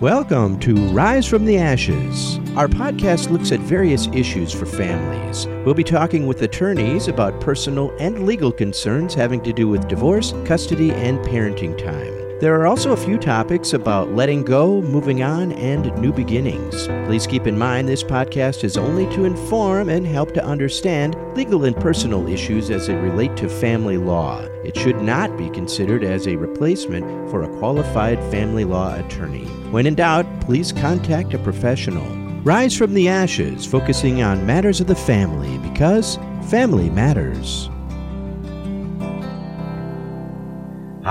Welcome to Rise from the Ashes. Our podcast looks at various issues for families. We'll be talking with attorneys about personal and legal concerns having to do with divorce, custody, and parenting time. There are also a few topics about letting go, moving on, and new beginnings. Please keep in mind this podcast is only to inform and help to understand legal and personal issues as they relate to family law. It should not be considered as a replacement for a qualified family law attorney. When in doubt, please contact a professional. Rise from the Ashes, focusing on matters of the family because family matters.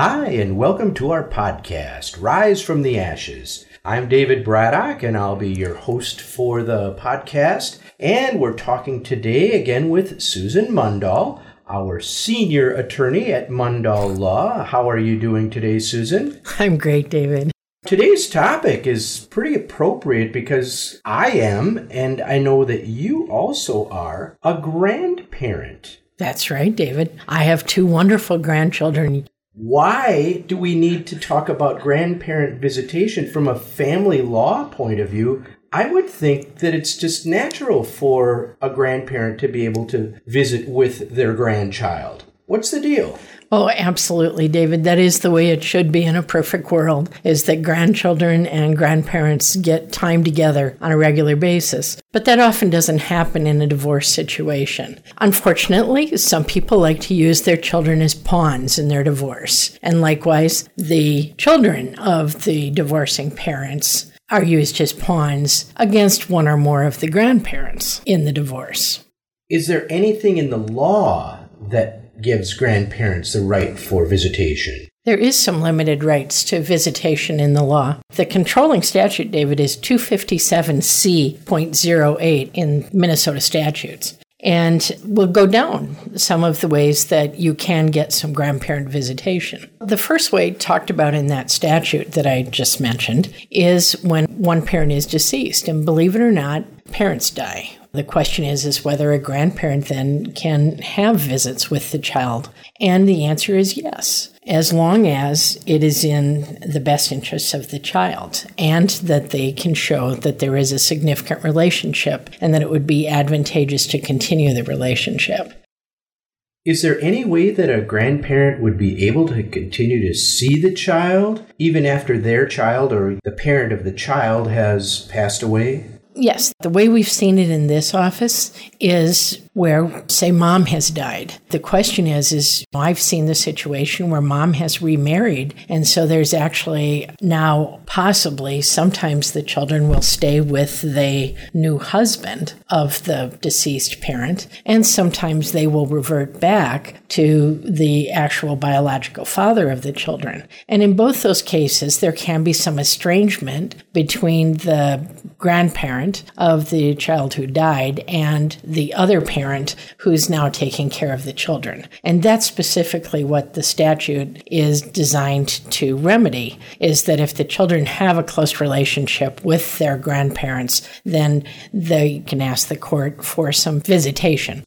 Hi, and welcome to our podcast, Rise from the Ashes. I'm David Braddock, and I'll be your host for the podcast. And we're talking today again with Susan Mundahl, our senior attorney at Mundahl Law. How are you doing today, Susan? I'm great, David. Today's topic is pretty appropriate because I am, and I know that you also are, a grandparent. That's right, David. I have two wonderful grandchildren. Why do we need to talk about grandparent visitation from a family law point of view? I would think that it's just natural for a grandparent to be able to visit with their grandchild. What's the deal? Oh, absolutely, David. That is the way it should be in a perfect world, is that grandchildren and grandparents get time together on a regular basis. But that often doesn't happen in a divorce situation. Unfortunately, some people like to use their children as pawns in their divorce. And likewise, the children of the divorcing parents are used as pawns against one or more of the grandparents in the divorce. Is there anything in the law that gives grandparents the right for visitation. There is some limited rights to visitation in the law. The controlling statute, David, is 257C.08 in Minnesota statutes. And we'll go down some of the ways that you can get some grandparent visitation. The first way talked about in that statute that I just mentioned is when one parent is deceased. And believe it or not, parents die. The question is is whether a grandparent then can have visits with the child. And the answer is yes, as long as it is in the best interests of the child and that they can show that there is a significant relationship and that it would be advantageous to continue the relationship. Is there any way that a grandparent would be able to continue to see the child even after their child or the parent of the child has passed away? Yes, the way we've seen it in this office is where say mom has died. The question is is I've seen the situation where mom has remarried and so there's actually now possibly sometimes the children will stay with the new husband of the deceased parent and sometimes they will revert back to the actual biological father of the children. And in both those cases there can be some estrangement between the grandparent of the child who died and the other parent parent who's now taking care of the children. And that's specifically what the statute is designed to remedy is that if the children have a close relationship with their grandparents, then they can ask the court for some visitation.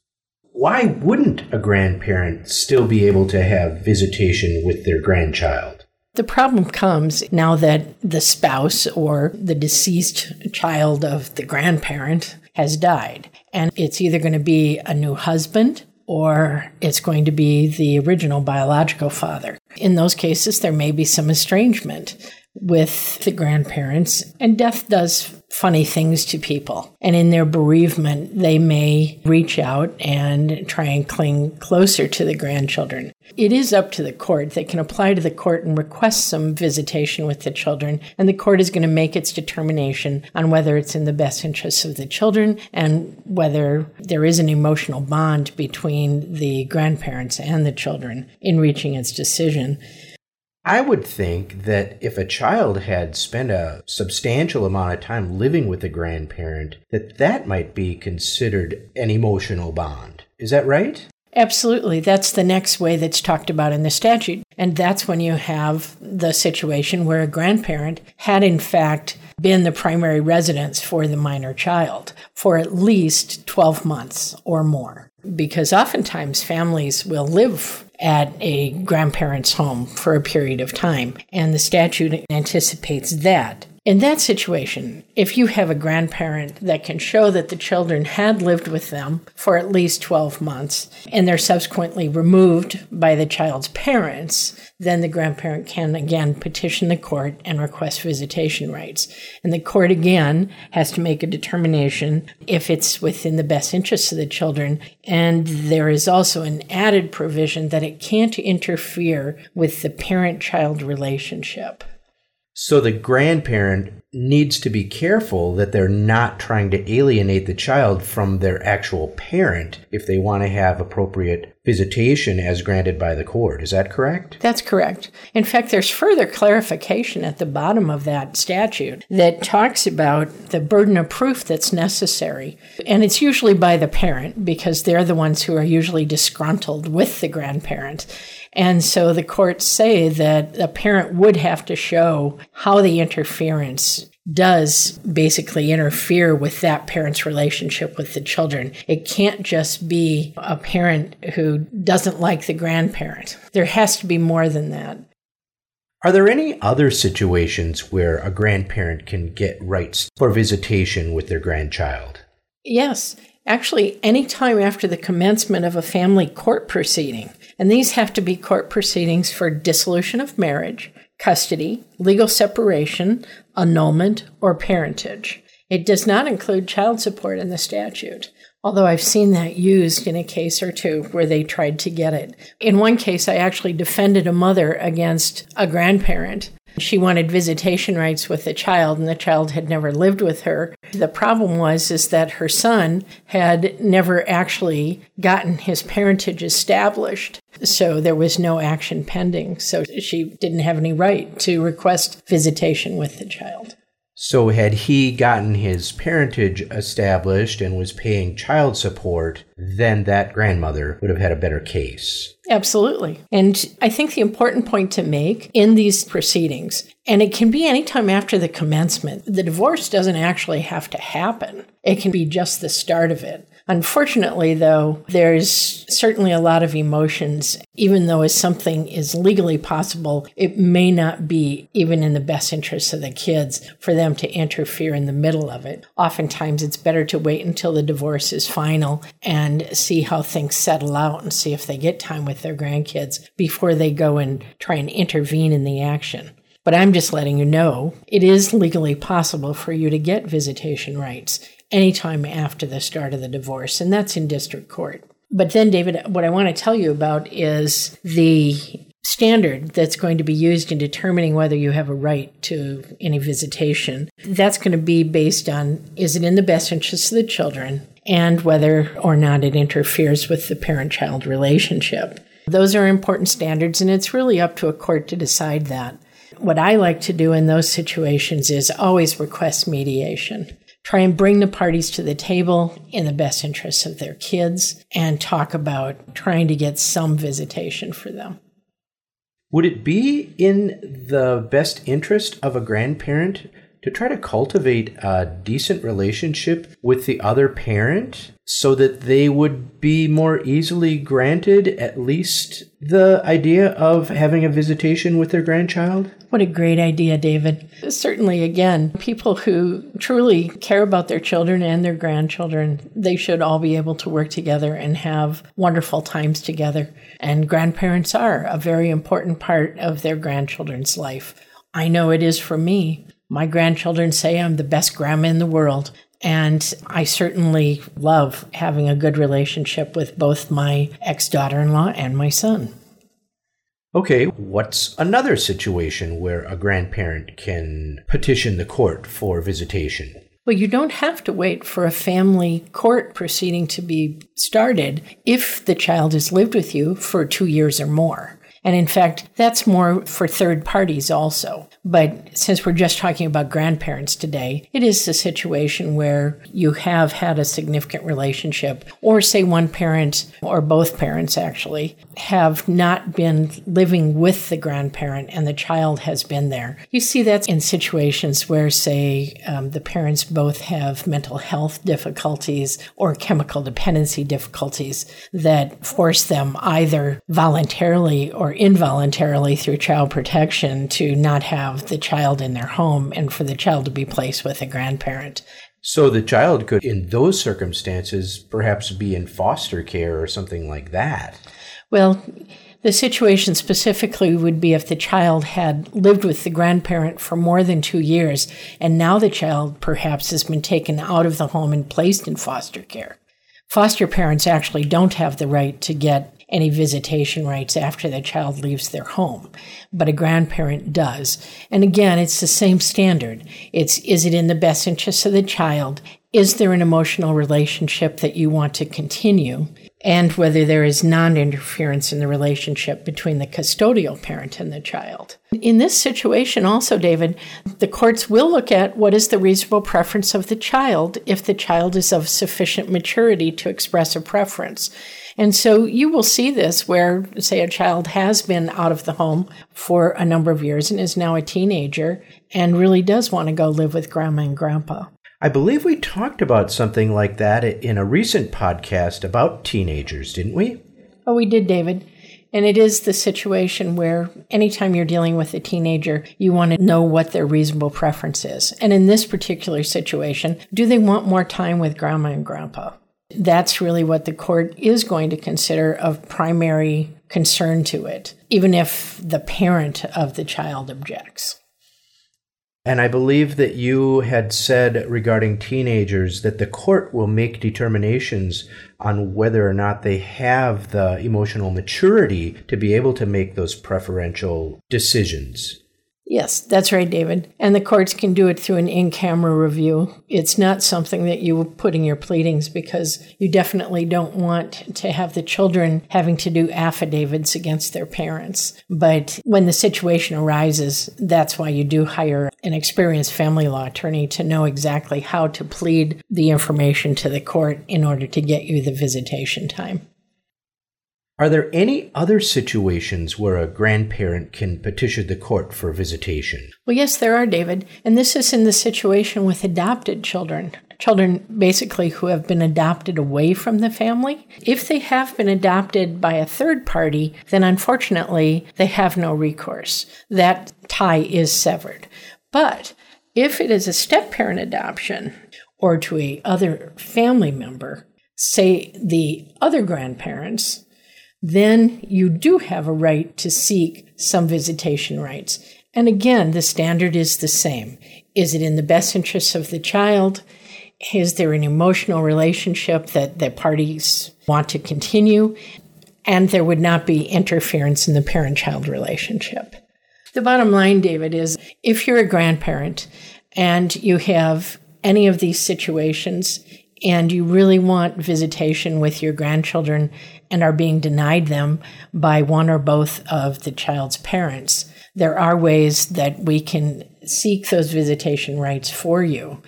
Why wouldn't a grandparent still be able to have visitation with their grandchild? The problem comes now that the spouse or the deceased child of the grandparent has died. And it's either going to be a new husband or it's going to be the original biological father. In those cases, there may be some estrangement with the grandparents, and death does funny things to people. And in their bereavement, they may reach out and try and cling closer to the grandchildren. It is up to the court. They can apply to the court and request some visitation with the children, and the court is going to make its determination on whether it's in the best interests of the children and whether there is an emotional bond between the grandparents and the children in reaching its decision. I would think that if a child had spent a substantial amount of time living with a grandparent, that that might be considered an emotional bond. Is that right? Absolutely. That's the next way that's talked about in the statute. And that's when you have the situation where a grandparent had, in fact, been the primary residence for the minor child for at least 12 months or more. Because oftentimes families will live at a grandparent's home for a period of time, and the statute anticipates that. In that situation, if you have a grandparent that can show that the children had lived with them for at least 12 months and they're subsequently removed by the child's parents, then the grandparent can again petition the court and request visitation rights. And the court again has to make a determination if it's within the best interests of the children. And there is also an added provision that it can't interfere with the parent child relationship. So the grandparent needs to be careful that they're not trying to alienate the child from their actual parent if they want to have appropriate visitation as granted by the court. Is that correct? That's correct. In fact, there's further clarification at the bottom of that statute that talks about the burden of proof that's necessary. And it's usually by the parent because they're the ones who are usually disgruntled with the grandparent. And so the courts say that a parent would have to show how the interference does basically interfere with that parent's relationship with the children. It can't just be a parent who doesn't like the grandparent. There has to be more than that. Are there any other situations where a grandparent can get rights for visitation with their grandchild? Yes. Actually, any time after the commencement of a family court proceeding. And these have to be court proceedings for dissolution of marriage, custody, legal separation, annulment, or parentage. It does not include child support in the statute, although I've seen that used in a case or two where they tried to get it. In one case, I actually defended a mother against a grandparent she wanted visitation rights with the child, and the child had never lived with her. The problem was is that her son had never actually gotten his parentage established, so there was no action pending. So she didn't have any right to request visitation with the child. So, had he gotten his parentage established and was paying child support, then that grandmother would have had a better case. Absolutely. And I think the important point to make in these proceedings, and it can be anytime after the commencement, the divorce doesn't actually have to happen. It can be just the start of it. Unfortunately, though, there's certainly a lot of emotions. Even though as something is legally possible, it may not be even in the best interests of the kids for them to interfere in the middle of it. Oftentimes, it's better to wait until the divorce is final and see how things settle out and see if they get time with their grandkids before they go and try and intervene in the action. But I'm just letting you know it is legally possible for you to get visitation rights anytime after the start of the divorce, and that's in district court. But then, David, what I want to tell you about is the standard that's going to be used in determining whether you have a right to any visitation. That's going to be based on is it in the best interest of the children and whether or not it interferes with the parent child relationship. Those are important standards, and it's really up to a court to decide that. What I like to do in those situations is always request mediation try and bring the parties to the table in the best interests of their kids and talk about trying to get some visitation for them. Would it be in the best interest of a grandparent to try to cultivate a decent relationship with the other parent so that they would be more easily granted at least the idea of having a visitation with their grandchild? What a great idea, David. Certainly, again, people who truly care about their children and their grandchildren, they should all be able to work together and have wonderful times together. And grandparents are a very important part of their grandchildren's life. I know it is for me. My grandchildren say I'm the best grandma in the world. And I certainly love having a good relationship with both my ex daughter in law and my son. Okay, what's another situation where a grandparent can petition the court for visitation? Well, you don't have to wait for a family court proceeding to be started if the child has lived with you for two years or more. And in fact, that's more for third parties also. But since we're just talking about grandparents today, it is a situation where you have had a significant relationship, or say one parent or both parents actually have not been living with the grandparent and the child has been there. You see that in situations where, say, um, the parents both have mental health difficulties or chemical dependency difficulties that force them either voluntarily or or involuntarily through child protection to not have the child in their home and for the child to be placed with a grandparent. So the child could, in those circumstances, perhaps be in foster care or something like that. Well, the situation specifically would be if the child had lived with the grandparent for more than two years, and now the child perhaps has been taken out of the home and placed in foster care. Foster parents actually don't have the right to get any visitation rights after the child leaves their home, but a grandparent does. And again, it's the same standard. It's is it in the best interest of the child? Is there an emotional relationship that you want to continue? and whether there is non interference in the relationship between the custodial parent and the child. In this situation, also, David, the courts will look at what is the reasonable preference of the child if the child is of sufficient maturity to express a preference. And so you will see this where, say, a child has been out of the home for a number of years and is now a teenager and really does want to go live with grandma and grandpa. I believe we talked about something like that in a recent podcast about teenagers, didn't we? Oh, we did, David. And it is the situation where anytime you're dealing with a teenager, you want to know what their reasonable preference is. And in this particular situation, do they want more time with grandma and grandpa? That's really what the court is going to consider of primary concern to it, even if the parent of the child objects. And I believe that you had said regarding teenagers that the court will make determinations on whether or not they have the emotional maturity to be able to make those preferential decisions. Yes, that's right, David. And the courts can do it through an in camera review. It's not something that you put in your pleadings because you definitely don't want to have the children having to do affidavits against their parents. But when the situation arises, that's why you do hire an experienced family law attorney to know exactly how to plead the information to the court in order to get you the visitation time. Are there any other situations where a grandparent can petition the court for visitation? Well, yes, there are, David. And this is in the situation with adopted children. Children basically who have been adopted away from the family. If they have been adopted by a third party, then unfortunately they have no recourse. That tie is severed. But if it is a step parent adoption or to a other family member, say the other grandparents, then you do have a right to seek some visitation rights. And again, the standard is the same. Is it in the best interests of the child? Is there an emotional relationship that the parties want to continue? And there would not be interference in the parent child relationship. The bottom line, David, is if you're a grandparent and you have any of these situations and you really want visitation with your grandchildren and are being denied them by one or both of the child's parents, there are ways that we can seek those visitation rights for you.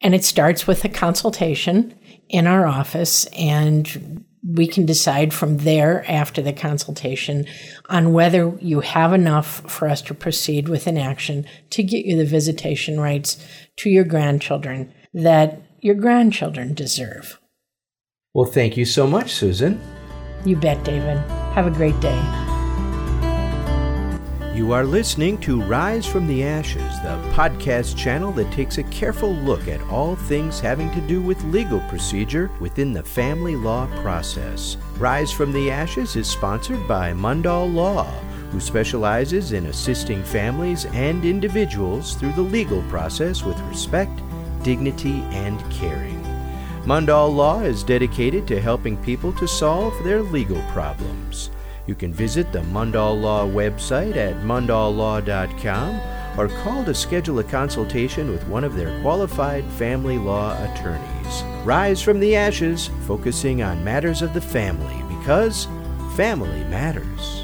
And it starts with a consultation in our office, and we can decide from there after the consultation on whether you have enough for us to proceed with an action to get you the visitation rights to your grandchildren that your grandchildren deserve. Well, thank you so much, Susan. You bet, David. Have a great day. You are listening to Rise from the Ashes, the podcast channel that takes a careful look at all things having to do with legal procedure within the family law process. Rise from the Ashes is sponsored by Mundahl Law, who specializes in assisting families and individuals through the legal process with respect dignity, and caring. Mundahl Law is dedicated to helping people to solve their legal problems. You can visit the Mundahl Law website at mundahllaw.com or call to schedule a consultation with one of their qualified family law attorneys. Rise from the ashes, focusing on matters of the family because family matters.